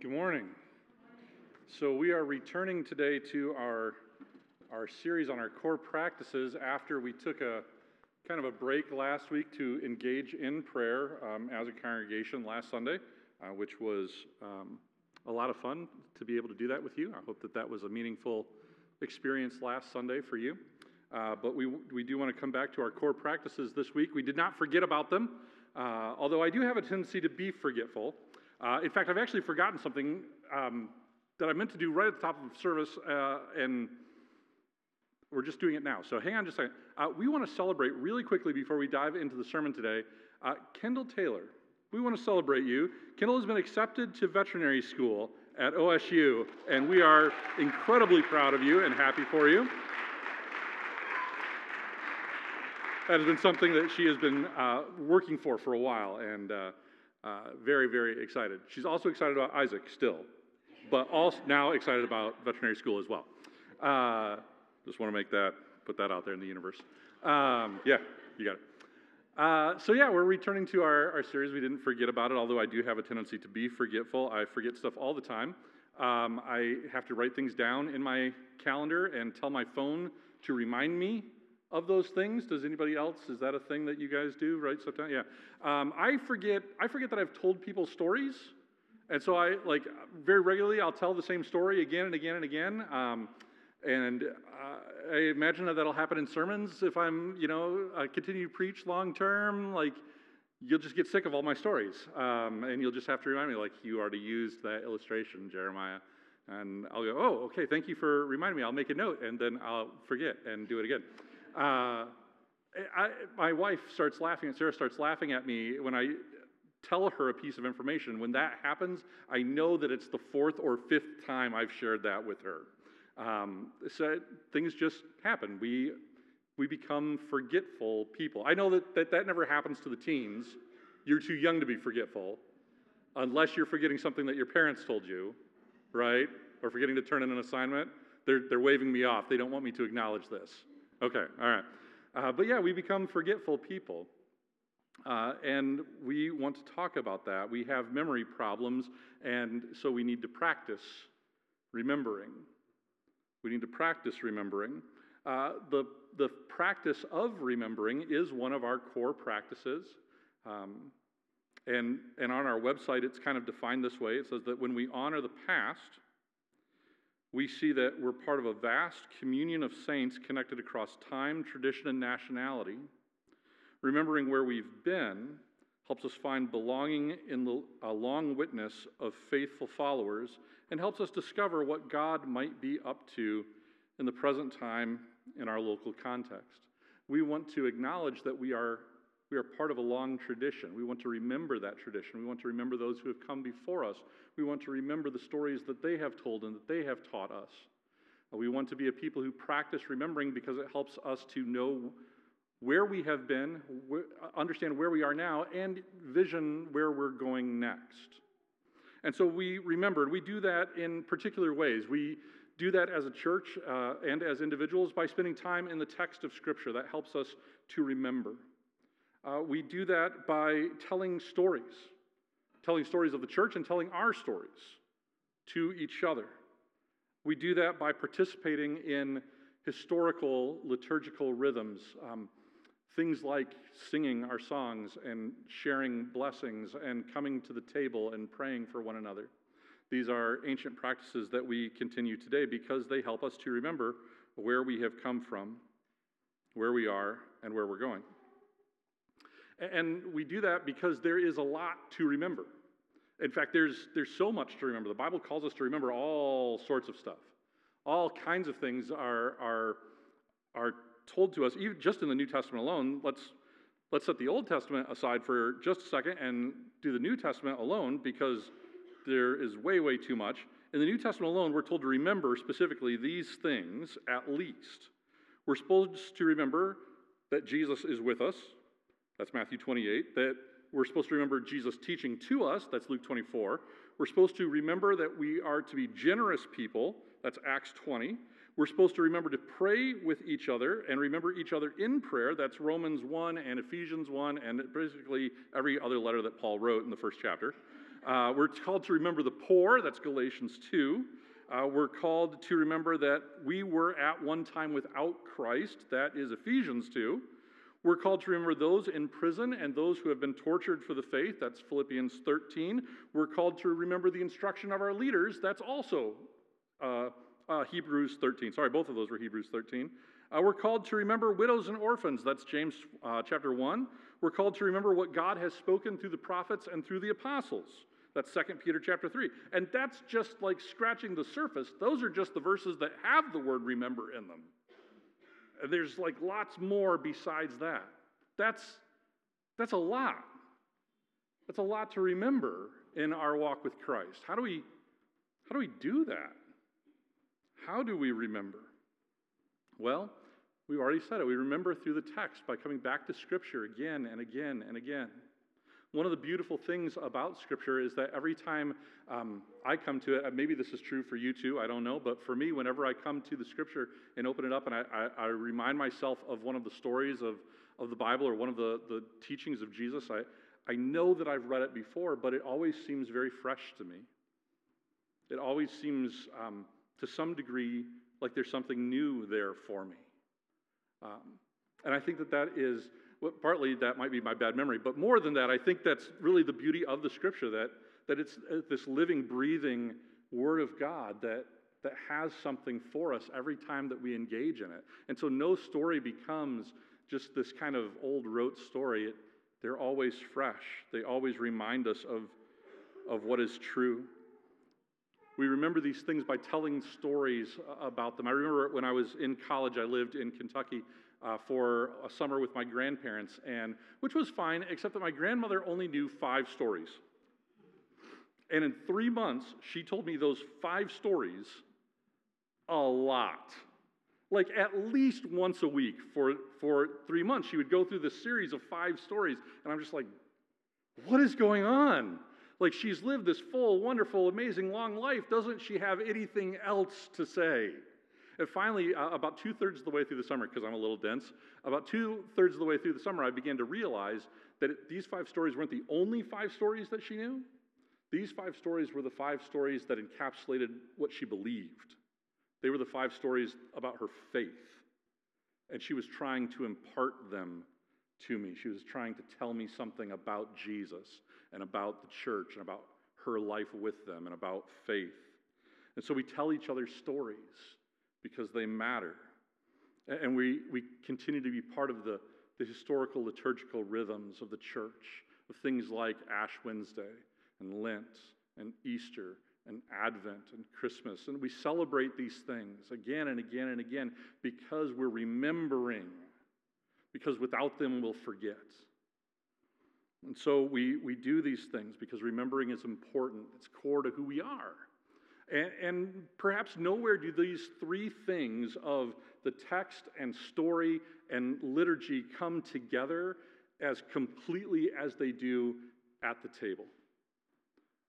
Good morning. So we are returning today to our our series on our core practices after we took a kind of a break last week to engage in prayer um, as a congregation last Sunday, uh, which was um, a lot of fun to be able to do that with you. I hope that that was a meaningful experience last Sunday for you. Uh, but we, we do want to come back to our core practices this week. We did not forget about them, uh, although I do have a tendency to be forgetful. Uh, in fact, I've actually forgotten something um, that I meant to do right at the top of service, uh, and we're just doing it now. So hang on just a second. Uh, we want to celebrate really quickly before we dive into the sermon today. Uh, Kendall Taylor, we want to celebrate you. Kendall has been accepted to veterinary school at OSU, and we are incredibly proud of you and happy for you. That has been something that she has been uh, working for for a while, and uh, very, very excited. She's also excited about Isaac still, but also now excited about veterinary school as well. Uh, just want to make that, put that out there in the universe. Um, yeah, you got it. Uh, so, yeah, we're returning to our, our series. We didn't forget about it, although I do have a tendency to be forgetful. I forget stuff all the time. Um, I have to write things down in my calendar and tell my phone to remind me of those things. Does anybody else? Is that a thing that you guys do? Right? Sometimes. Yeah. Um, I forget. I forget that I've told people stories, and so I like very regularly. I'll tell the same story again and again and again. Um, and uh, I imagine that that'll happen in sermons if I'm, you know, I continue to preach long term. Like, you'll just get sick of all my stories. Um, and you'll just have to remind me, like, you already used that illustration, Jeremiah. And I'll go, oh, okay, thank you for reminding me. I'll make a note, and then I'll forget and do it again. Uh, I, my wife starts laughing, and Sarah starts laughing at me when I tell her a piece of information. When that happens, I know that it's the fourth or fifth time I've shared that with her. Um, so things just happen. We, we become forgetful people. I know that, that that never happens to the teens. You're too young to be forgetful, unless you're forgetting something that your parents told you, right? Or forgetting to turn in an assignment. They're, they're waving me off. They don't want me to acknowledge this. Okay, all right. Uh, but yeah, we become forgetful people. Uh, and we want to talk about that. We have memory problems, and so we need to practice remembering. We need to practice remembering. Uh, the, the practice of remembering is one of our core practices. Um, and, and on our website, it's kind of defined this way it says that when we honor the past, we see that we're part of a vast communion of saints connected across time, tradition, and nationality. Remembering where we've been helps us find belonging in the, a long witness of faithful followers and helps us discover what God might be up to in the present time in our local context. We want to acknowledge that we are, we are part of a long tradition. We want to remember that tradition. We want to remember those who have come before us. We want to remember the stories that they have told and that they have taught us. We want to be a people who practice remembering because it helps us to know where we have been, understand where we are now, and vision where we're going next. And so we remembered, we do that in particular ways. We do that as a church uh, and as individuals by spending time in the text of Scripture. That helps us to remember. Uh, we do that by telling stories, telling stories of the church and telling our stories to each other. We do that by participating in historical liturgical rhythms. Um, Things like singing our songs and sharing blessings and coming to the table and praying for one another. These are ancient practices that we continue today because they help us to remember where we have come from, where we are, and where we're going. And we do that because there is a lot to remember. In fact, there's, there's so much to remember. The Bible calls us to remember all sorts of stuff. All kinds of things are, are, are told to us, even just in the New Testament alone, let's, let's set the Old Testament aside for just a second and do the New Testament alone because there is way, way too much. In the New Testament alone, we're told to remember specifically these things at least. We're supposed to remember that Jesus is with us. That's Matthew 28. That we're supposed to remember Jesus teaching to us. That's Luke 24. We're supposed to remember that we are to be generous people. That's Acts 20. We're supposed to remember to pray with each other and remember each other in prayer. That's Romans 1 and Ephesians 1 and basically every other letter that Paul wrote in the first chapter. Uh, we're called to remember the poor, that's Galatians 2. Uh, we're called to remember that we were at one time without Christ, that is Ephesians 2. We're called to remember those in prison and those who have been tortured for the faith. That's Philippians 13. We're called to remember the instruction of our leaders. That's also uh, uh, Hebrews 13. Sorry, both of those were Hebrews 13. Uh, we're called to remember widows and orphans. That's James uh, chapter 1. We're called to remember what God has spoken through the prophets and through the apostles. That's 2 Peter chapter 3. And that's just like scratching the surface. Those are just the verses that have the word remember in them. There's like lots more besides that. That's, that's a lot. That's a lot to remember in our walk with Christ. How do we, how do, we do that? How do we remember? Well, we've already said it. We remember through the text by coming back to Scripture again and again and again. One of the beautiful things about Scripture is that every time um, I come to it, maybe this is true for you too, I don't know, but for me, whenever I come to the Scripture and open it up and I, I, I remind myself of one of the stories of, of the Bible or one of the, the teachings of Jesus, I, I know that I've read it before, but it always seems very fresh to me. It always seems, um, to some degree, like there's something new there for me. Um, and I think that that is well, partly that might be my bad memory, but more than that, I think that's really the beauty of the scripture that, that it's uh, this living, breathing word of God that, that has something for us every time that we engage in it. And so no story becomes just this kind of old rote story. It, they're always fresh, they always remind us of, of what is true. We remember these things by telling stories about them. I remember when I was in college, I lived in Kentucky uh, for a summer with my grandparents, and which was fine, except that my grandmother only knew five stories. And in three months, she told me those five stories a lot. Like at least once a week for, for three months, she would go through this series of five stories, and I'm just like, what is going on? Like she's lived this full, wonderful, amazing, long life. Doesn't she have anything else to say? And finally, uh, about two thirds of the way through the summer, because I'm a little dense, about two thirds of the way through the summer, I began to realize that it, these five stories weren't the only five stories that she knew. These five stories were the five stories that encapsulated what she believed. They were the five stories about her faith. And she was trying to impart them to me. She was trying to tell me something about Jesus and about the church and about her life with them and about faith. And so we tell each other stories because they matter. And we, we continue to be part of the, the historical liturgical rhythms of the church, of things like Ash Wednesday and Lent and Easter and Advent and Christmas. And we celebrate these things again and again and again because we're remembering, because without them we'll forget. And so we, we do these things because remembering is important, it's core to who we are. And, and, perhaps nowhere do these three things of the text and story and liturgy come together as completely as they do at the table.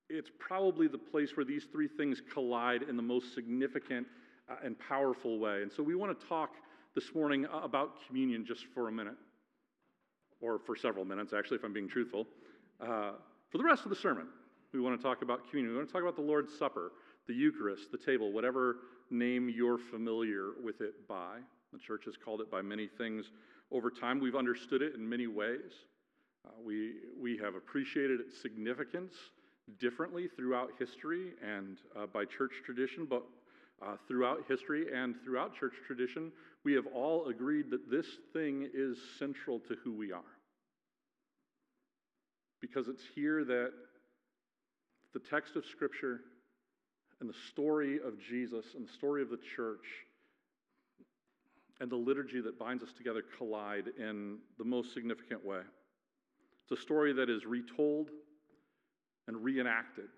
It's probably the place where these three things collide in the most significant uh, and powerful way. And so we want to talk this morning about communion just for a minute, or for several minutes, actually, if I'm being truthful. Uh, for the rest of the sermon, we want to talk about communion. We want to talk about the Lord's Supper the Eucharist, the table, whatever name you're familiar with it by. The church has called it by many things over time. We've understood it in many ways. Uh, we, we have appreciated its significance differently throughout history and uh, by church tradition, but uh, throughout history and throughout church tradition, we have all agreed that this thing is central to who we are. Because it's here that the text of Scripture and the story of Jesus and the story of the church and the liturgy that binds us together collide in the most significant way. It's a story that is retold and reenacted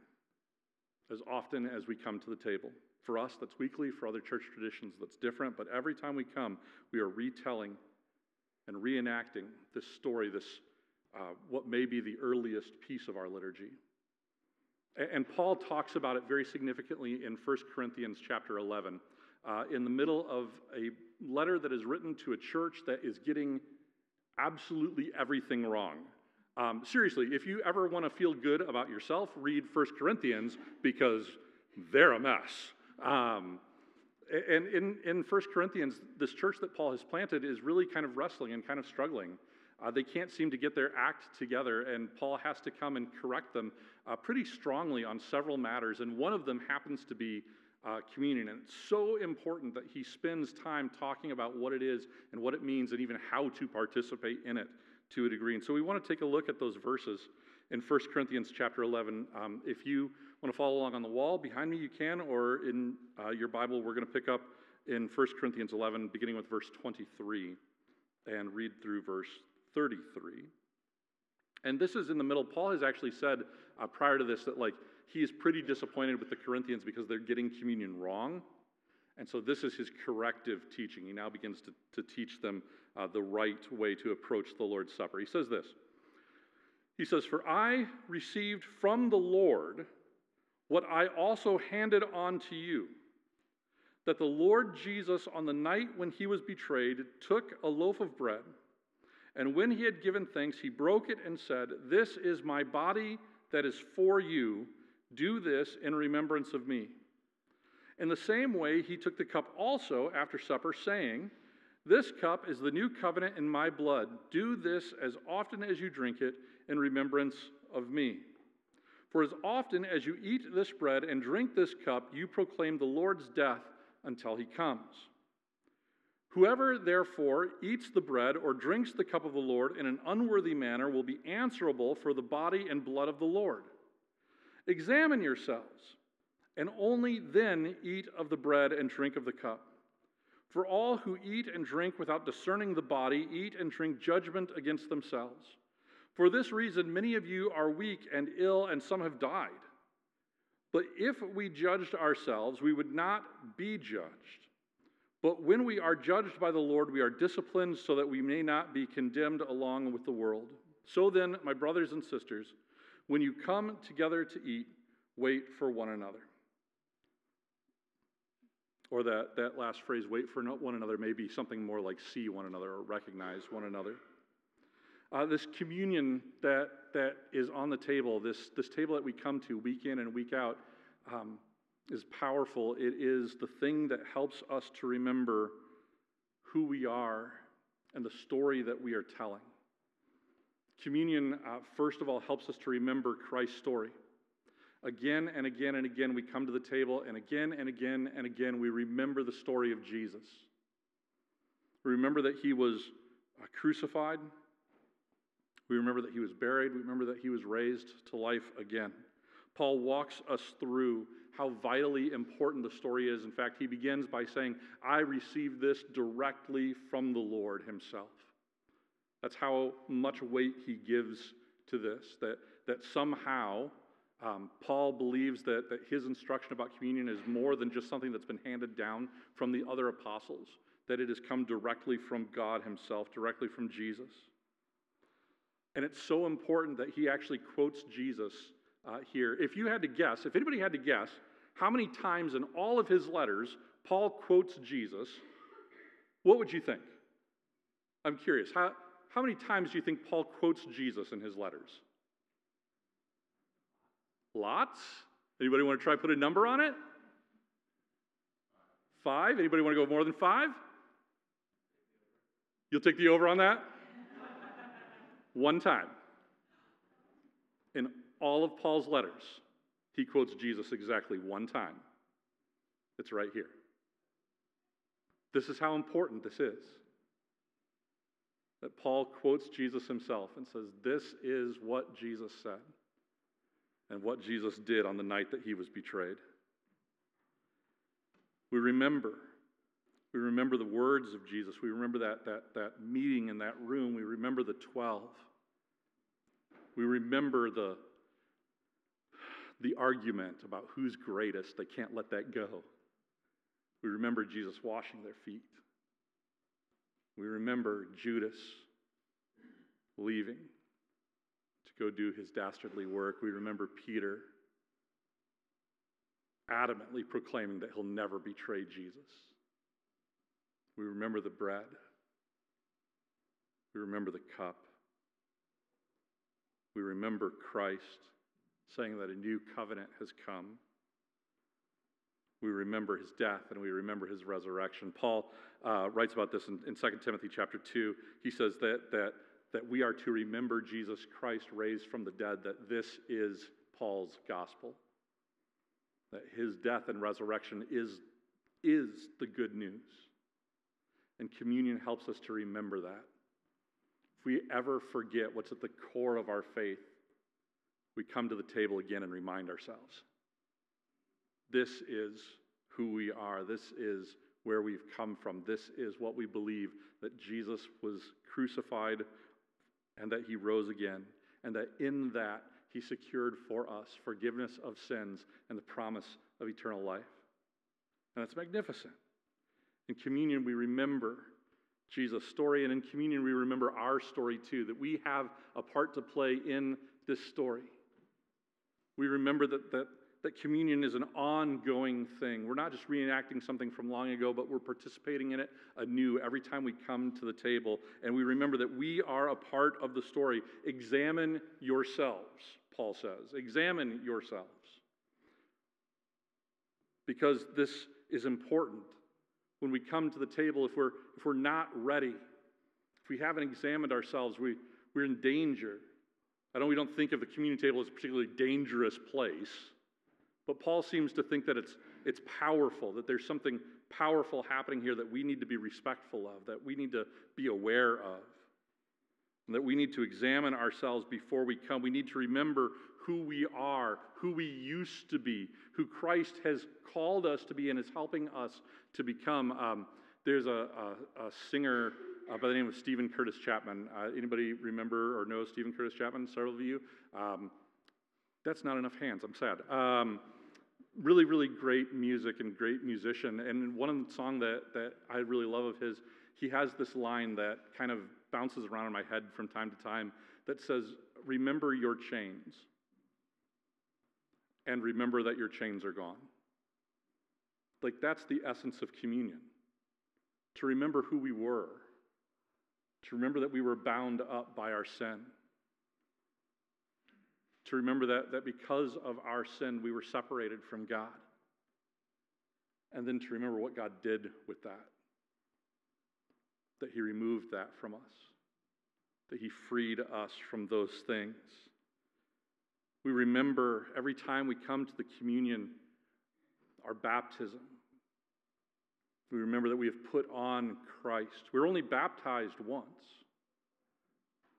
as often as we come to the table. For us, that's weekly. For other church traditions, that's different. But every time we come, we are retelling and reenacting this story, this uh, what may be the earliest piece of our liturgy. And Paul talks about it very significantly in 1 Corinthians chapter 11, uh, in the middle of a letter that is written to a church that is getting absolutely everything wrong. Um, seriously, if you ever want to feel good about yourself, read 1 Corinthians because they're a mess. Um, and in, in 1 Corinthians, this church that Paul has planted is really kind of wrestling and kind of struggling. Uh, they can't seem to get their act together, and Paul has to come and correct them uh, pretty strongly on several matters. And one of them happens to be uh, communion. And it's so important that he spends time talking about what it is and what it means and even how to participate in it to a degree. And so we want to take a look at those verses in 1 Corinthians chapter 11. Um, if you want to follow along on the wall behind me, you can, or in uh, your Bible, we're going to pick up in 1 Corinthians 11, beginning with verse 23, and read through verse 33. And this is in the middle. Paul has actually said uh, prior to this that, like, he is pretty disappointed with the Corinthians because they're getting communion wrong. And so this is his corrective teaching. He now begins to, to teach them uh, the right way to approach the Lord's Supper. He says this He says, For I received from the Lord what I also handed on to you that the Lord Jesus, on the night when he was betrayed, took a loaf of bread, and when he had given thanks, he broke it and said, This is my body that is for you. Do this in remembrance of me. In the same way, he took the cup also after supper, saying, This cup is the new covenant in my blood. Do this as often as you drink it in remembrance of me. For as often as you eat this bread and drink this cup, you proclaim the Lord's death until he comes. Whoever, therefore, eats the bread or drinks the cup of the Lord in an unworthy manner will be answerable for the body and blood of the Lord. Examine yourselves, and only then eat of the bread and drink of the cup. For all who eat and drink without discerning the body eat and drink judgment against themselves. For this reason, many of you are weak and ill, and some have died. But if we judged ourselves, we would not be judged. But when we are judged by the Lord, we are disciplined so that we may not be condemned along with the world. So then, my brothers and sisters, when you come together to eat, wait for one another. Or that, that last phrase, wait for one another, may be something more like see one another or recognize one another. Uh, this communion that, that is on the table, this, this table that we come to week in and week out, um, is powerful. It is the thing that helps us to remember who we are and the story that we are telling. Communion, uh, first of all, helps us to remember Christ's story. Again and again and again, we come to the table, and again and again and again, we remember the story of Jesus. We remember that he was uh, crucified. We remember that he was buried. We remember that he was raised to life again. Paul walks us through how vitally important the story is. In fact, he begins by saying, I received this directly from the Lord himself. That's how much weight he gives to this, that, that somehow um, Paul believes that, that his instruction about communion is more than just something that's been handed down from the other apostles, that it has come directly from God himself, directly from Jesus. And it's so important that he actually quotes Jesus uh, here. If you had to guess, if anybody had to guess, how many times in all of his letters Paul quotes Jesus, what would you think? I'm curious. How, how many times do you think Paul quotes Jesus in his letters? Lots? Anybody want to try put a number on it? Five? Anybody want to go more than five? You'll take the over on that? One time. In all of Paul's letters, he quotes Jesus exactly one time. It's right here. This is how important this is that Paul quotes Jesus himself and says, This is what Jesus said and what Jesus did on the night that he was betrayed. We remember. We remember the words of Jesus. We remember that, that, that meeting in that room. We remember the 12. We remember the, the argument about who's greatest. They can't let that go. We remember Jesus washing their feet. We remember Judas leaving to go do his dastardly work. We remember Peter adamantly proclaiming that he'll never betray Jesus. We remember the bread. We remember the cup. We remember Christ saying that a new covenant has come. We remember his death and we remember his resurrection. Paul uh, writes about this in, in 2 Timothy chapter 2. He says that, that, that we are to remember Jesus Christ raised from the dead, that this is Paul's gospel. That his death and resurrection is, is the good news. And communion helps us to remember that. If we ever forget what's at the core of our faith, we come to the table again and remind ourselves this is who we are. This is where we've come from. This is what we believe that Jesus was crucified and that he rose again, and that in that he secured for us forgiveness of sins and the promise of eternal life. And that's magnificent. In communion, we remember Jesus' story, and in communion, we remember our story too, that we have a part to play in this story. We remember that, that, that communion is an ongoing thing. We're not just reenacting something from long ago, but we're participating in it anew every time we come to the table. And we remember that we are a part of the story. Examine yourselves, Paul says. Examine yourselves. Because this is important. When we come to the table, if we're, if we're not ready, if we haven't examined ourselves, we, we're in danger I know we don't think of the communion table as a particularly dangerous place, but Paul seems to think that it's, it's powerful, that there's something powerful happening here that we need to be respectful of, that we need to be aware of, that we need to examine ourselves before we come. We need to remember who we are, who we used to be, who Christ has called us to be and is helping us to become. Um, there's a, a, a singer uh, by the name of Steven Curtis Chapman. Uh, anybody remember or know Steven Curtis Chapman? Several of you. Um, that's not enough hands. I'm sad. Um, really, really great music and great musician. And one song that, that I really love of his, he has this line that kind of bounces around in my head from time to time that says, Remember your chains, and remember that your chains are gone. Like, that's the essence of communion to remember who we were to remember that we were bound up by our sin, to remember that, that because of our sin, we were separated from God, and then to remember what God did with that, that He removed that from us, that He freed us from those things. We remember every time we come to the communion, our baptism, we remember that we have put on Christ. We're only baptized once.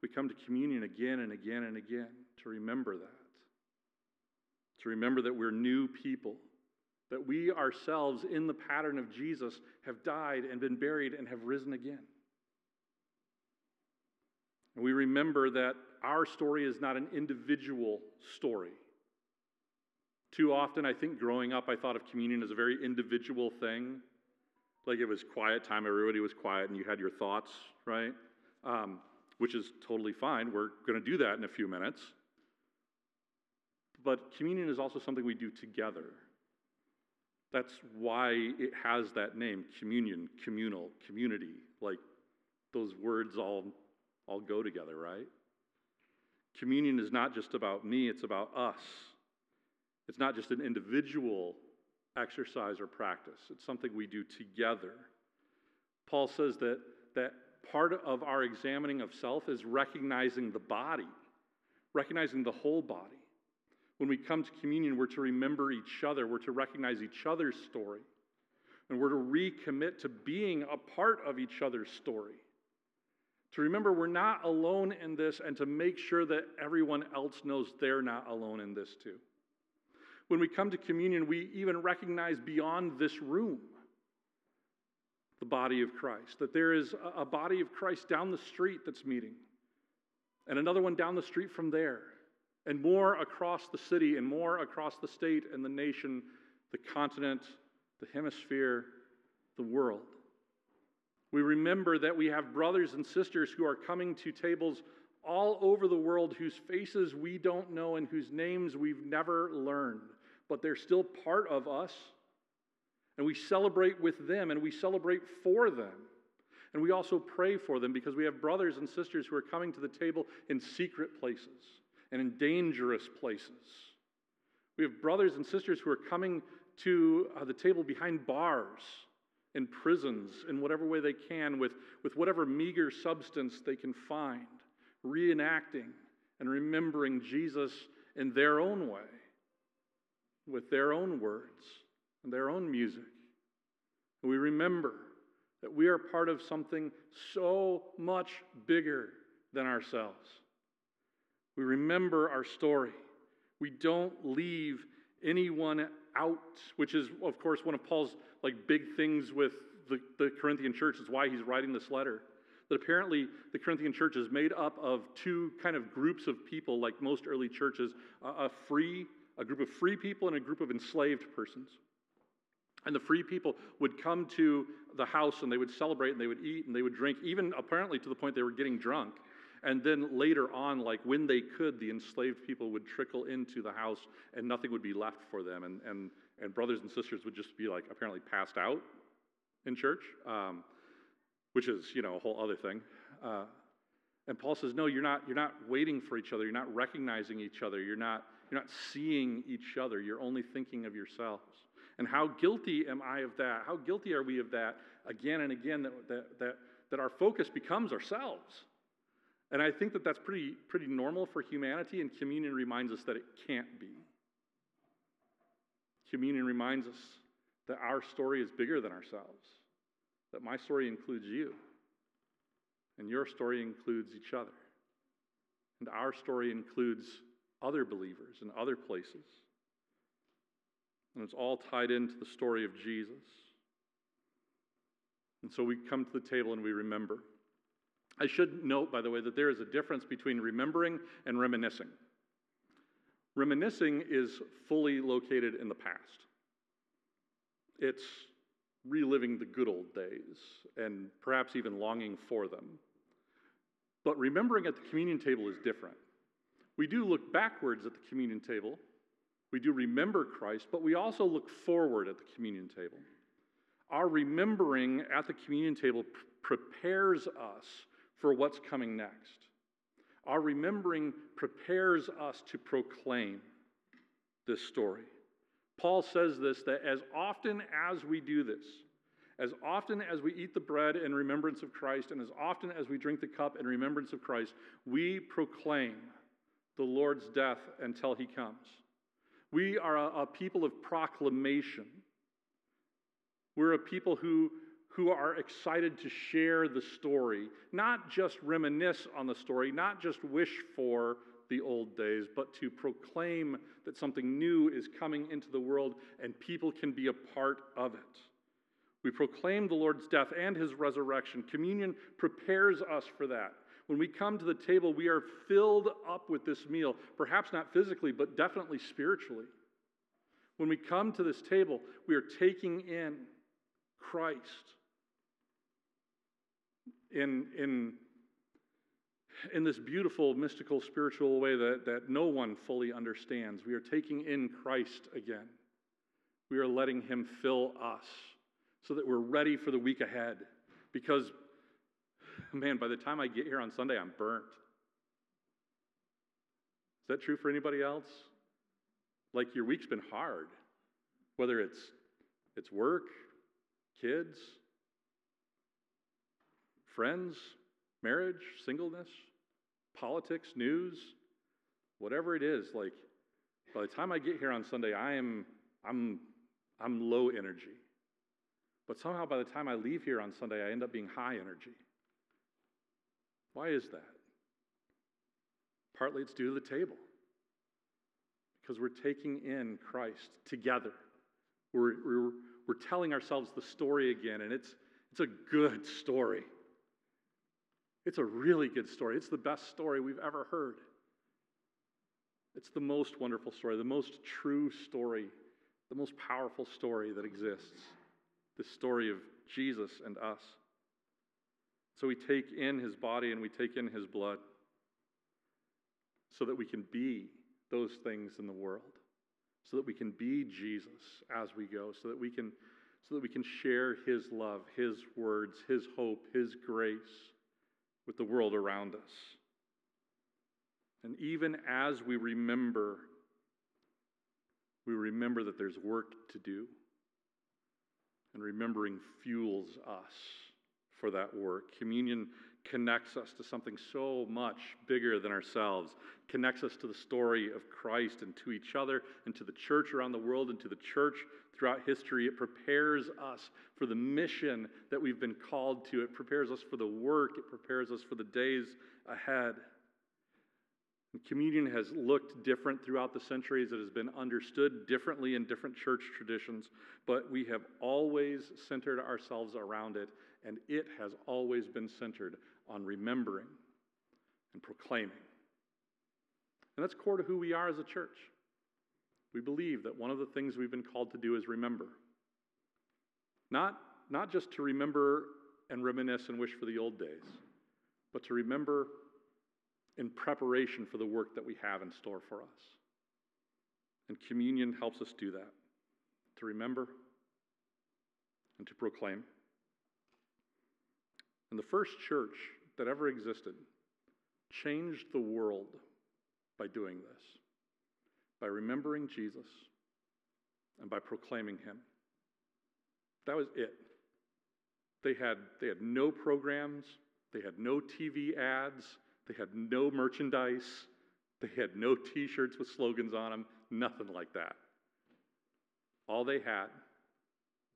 We come to communion again and again and again to remember that. To remember that we're new people, that we ourselves, in the pattern of Jesus, have died and been buried and have risen again. And we remember that our story is not an individual story. Too often, I think growing up, I thought of communion as a very individual thing. Like it was quiet time, everybody was quiet, and you had your thoughts, right? Um, which is totally fine. We're going to do that in a few minutes. But communion is also something we do together. That's why it has that name communion, communal, community. Like those words all, all go together, right? Communion is not just about me, it's about us. It's not just an individual exercise or practice. It's something we do together. Paul says that, that part of our examining of self is recognizing the body, recognizing the whole body. When we come to communion, we're to remember each other, we're to recognize each other's story, and we're to recommit to being a part of each other's story. To remember we're not alone in this, and to make sure that everyone else knows they're not alone in this too. When we come to communion, we even recognize beyond this room the body of Christ, that there is a body of Christ down the street that's meeting, and another one down the street from there, and more across the city, and more across the state and the nation, the continent, the hemisphere, the world. We remember that we have brothers and sisters who are coming to tables all over the world whose faces we don't know and whose names we've never learned, but they're still part of us. And we celebrate with them and we celebrate for them. And we also pray for them because we have brothers and sisters who are coming to the table in secret places, and in dangerous places. We have brothers and sisters who are coming to uh, the table behind bars, in prisons, in whatever way they can, with, with whatever meager substance they can find, reenacting and remembering Jesus in their own way, with their own words and their own music. We remember that we are part of something so much bigger than ourselves. We remember our story. We don't leave anyone out, which is, of course, one of Paul's like big things with the, the Corinthian church. Is why he's writing this letter. That apparently the Corinthian church is made up of two kind of groups of people, like most early churches: a, free, a group of free people, and a group of enslaved persons. And the free people would come to the house and they would celebrate and they would eat and they would drink, even apparently to the point they were getting drunk. And then later on, like when they could, the enslaved people would trickle into the house and nothing would be left for them. And, and, and brothers and sisters would just be like apparently passed out in church, um, which is, you know, a whole other thing. Uh, and Paul says, no, you're not, you're not waiting for each other. You're not recognizing each other. You're not, you're not seeing each other. You're only thinking of yourselves. And how guilty am I of that? How guilty are we of that again and again that, that, that, that our focus becomes ourselves? And I think that that's pretty, pretty normal for humanity, and communion reminds us that it can't be. Communion reminds us that our story is bigger than ourselves, that my story includes you, and your story includes each other, and our story includes other believers in other places. And it's all tied into the story of Jesus. And so we come to the table and we remember. I should note, by the way, that there is a difference between remembering and reminiscing. Reminiscing is fully located in the past, it's reliving the good old days and perhaps even longing for them. But remembering at the communion table is different. We do look backwards at the communion table, we do remember Christ, but we also look forward at the communion table. Our remembering at the communion table prepares us for what's coming next. Our remembering prepares us to proclaim this story. Paul says this that as often as we do this, as often as we eat the bread in remembrance of Christ, and as often as we drink the cup in remembrance of Christ, we proclaim the Lord's death until he comes. We are a, a people of proclamation. We're a people who who are excited to share the story, not just reminisce on the story, not just wish for the old days, but to proclaim that something new is coming into the world and people can be a part of it. We proclaim the Lord's death and his resurrection. Communion prepares us for that. When we come to the table, we are filled up with this meal, perhaps not physically, but definitely spiritually. When we come to this table, we are taking in Christ in, in, in this beautiful, mystical, spiritual way that, that no one fully understands. We are taking in Christ again. We are letting Him fill us so that we're ready for the week ahead. Because, man, by the time I get here on Sunday, I'm burnt. Is that true for anybody else? Like your week's been hard, whether it's, it's work, kids, friends, marriage, singleness, politics, news, whatever it is, like by the time I get here on Sunday, I am I'm I'm low energy. But somehow by the time I leave here on Sunday, I end up being high energy. Why is that? Partly it's due to the table. Because we're taking in Christ together. We're, we're, we're telling ourselves the story again, and it's, it's a good story. It's a really good story. It's the best story we've ever heard. It's the most wonderful story, the most true story, the most powerful story that exists the story of Jesus and us. So we take in his body and we take in his blood so that we can be those things in the world, so that we can be Jesus as we go, so that we can, so that we can share his love, his words, his hope, his grace with the world around us. And even as we remember, we remember that there's work to do. And remembering fuels us for that work. Communion connects us to something so much bigger than ourselves, connects us to the story of Christ and to each other and to the church around the world and to the church throughout history. It prepares us for the mission that we've been called to, it prepares us for the work, it prepares us for the days ahead. Communion has looked different throughout the centuries. It has been understood differently in different church traditions, but we have always centered ourselves around it, and it has always been centered on remembering and proclaiming. And that's core to who we are as a church. We believe that one of the things we've been called to do is remember. Not, not just to remember and reminisce and wish for the old days, but to remember in preparation for the work that we have in store for us. And communion helps us do that to remember and to proclaim. And the first church that ever existed changed the world by doing this, by remembering Jesus and by proclaiming him. That was it. They had, they had no programs, they had no TV ads, they had no merchandise, they had no t shirts with slogans on them, nothing like that. All they had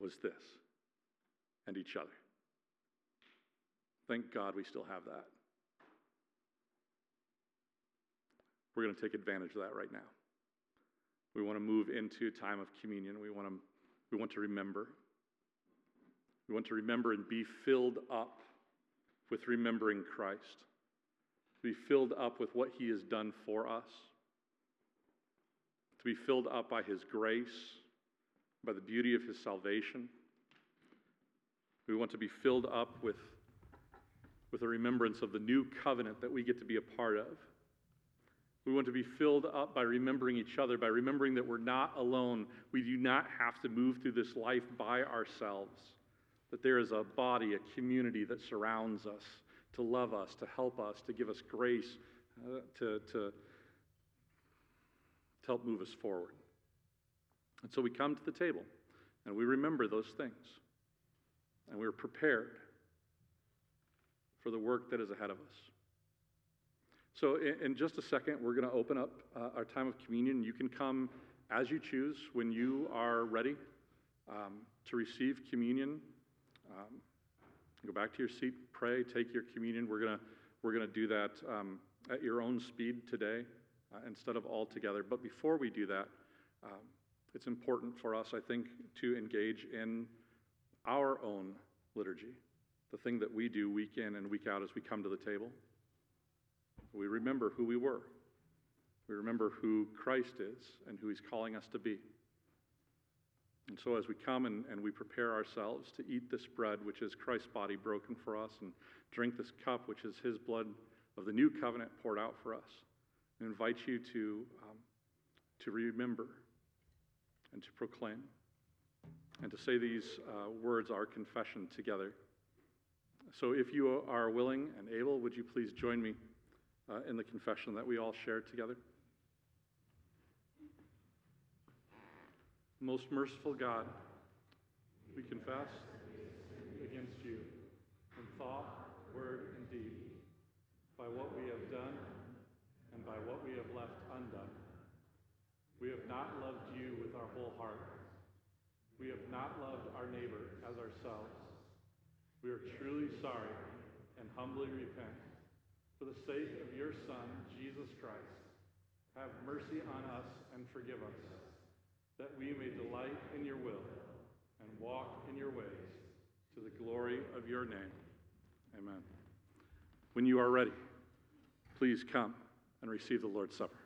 was this and each other. Thank God we still have that. We're going to take advantage of that right now. We want to move into a time of communion. We want to, we want to remember. We want to remember and be filled up with remembering Christ. To be filled up with what he has done for us. To be filled up by his grace, by the beauty of his salvation. We want to be filled up with with a remembrance of the new covenant that we get to be a part of. We want to be filled up by remembering each other, by remembering that we're not alone. We do not have to move through this life by ourselves, that there is a body, a community that surrounds us to love us, to help us, to give us grace, uh, to, to, to help move us forward. And so we come to the table and we remember those things and we're prepared for the work that is ahead of us. So, in, in just a second, we're going to open up uh, our time of communion. You can come as you choose when you are ready um, to receive communion. Um, go back to your seat, pray, take your communion. We're going to we're going to do that um, at your own speed today uh, instead of all together. But before we do that, um, it's important for us, I think, to engage in our own liturgy the thing that we do week in and week out as we come to the table. We remember who we were. We remember who Christ is and who he's calling us to be. And so, as we come and, and we prepare ourselves to eat this bread, which is Christ's body broken for us, and drink this cup, which is his blood of the new covenant poured out for us, I invite you to, um, to remember and to proclaim and to say these uh, words, our confession, together. So, if you are willing and able, would you please join me uh, in the confession that we all share together? Most merciful God, we confess against you in thought, word, and deed, by what we have done and by what we have left undone. We have not loved you with our whole heart. We have not loved our neighbor as ourselves. We are truly sorry and humbly repent. For the sake of your Son, Jesus Christ, have mercy on us and forgive us, that we may delight in your will and walk in your ways to the glory of your name. Amen. When you are ready, please come and receive the Lord's Supper.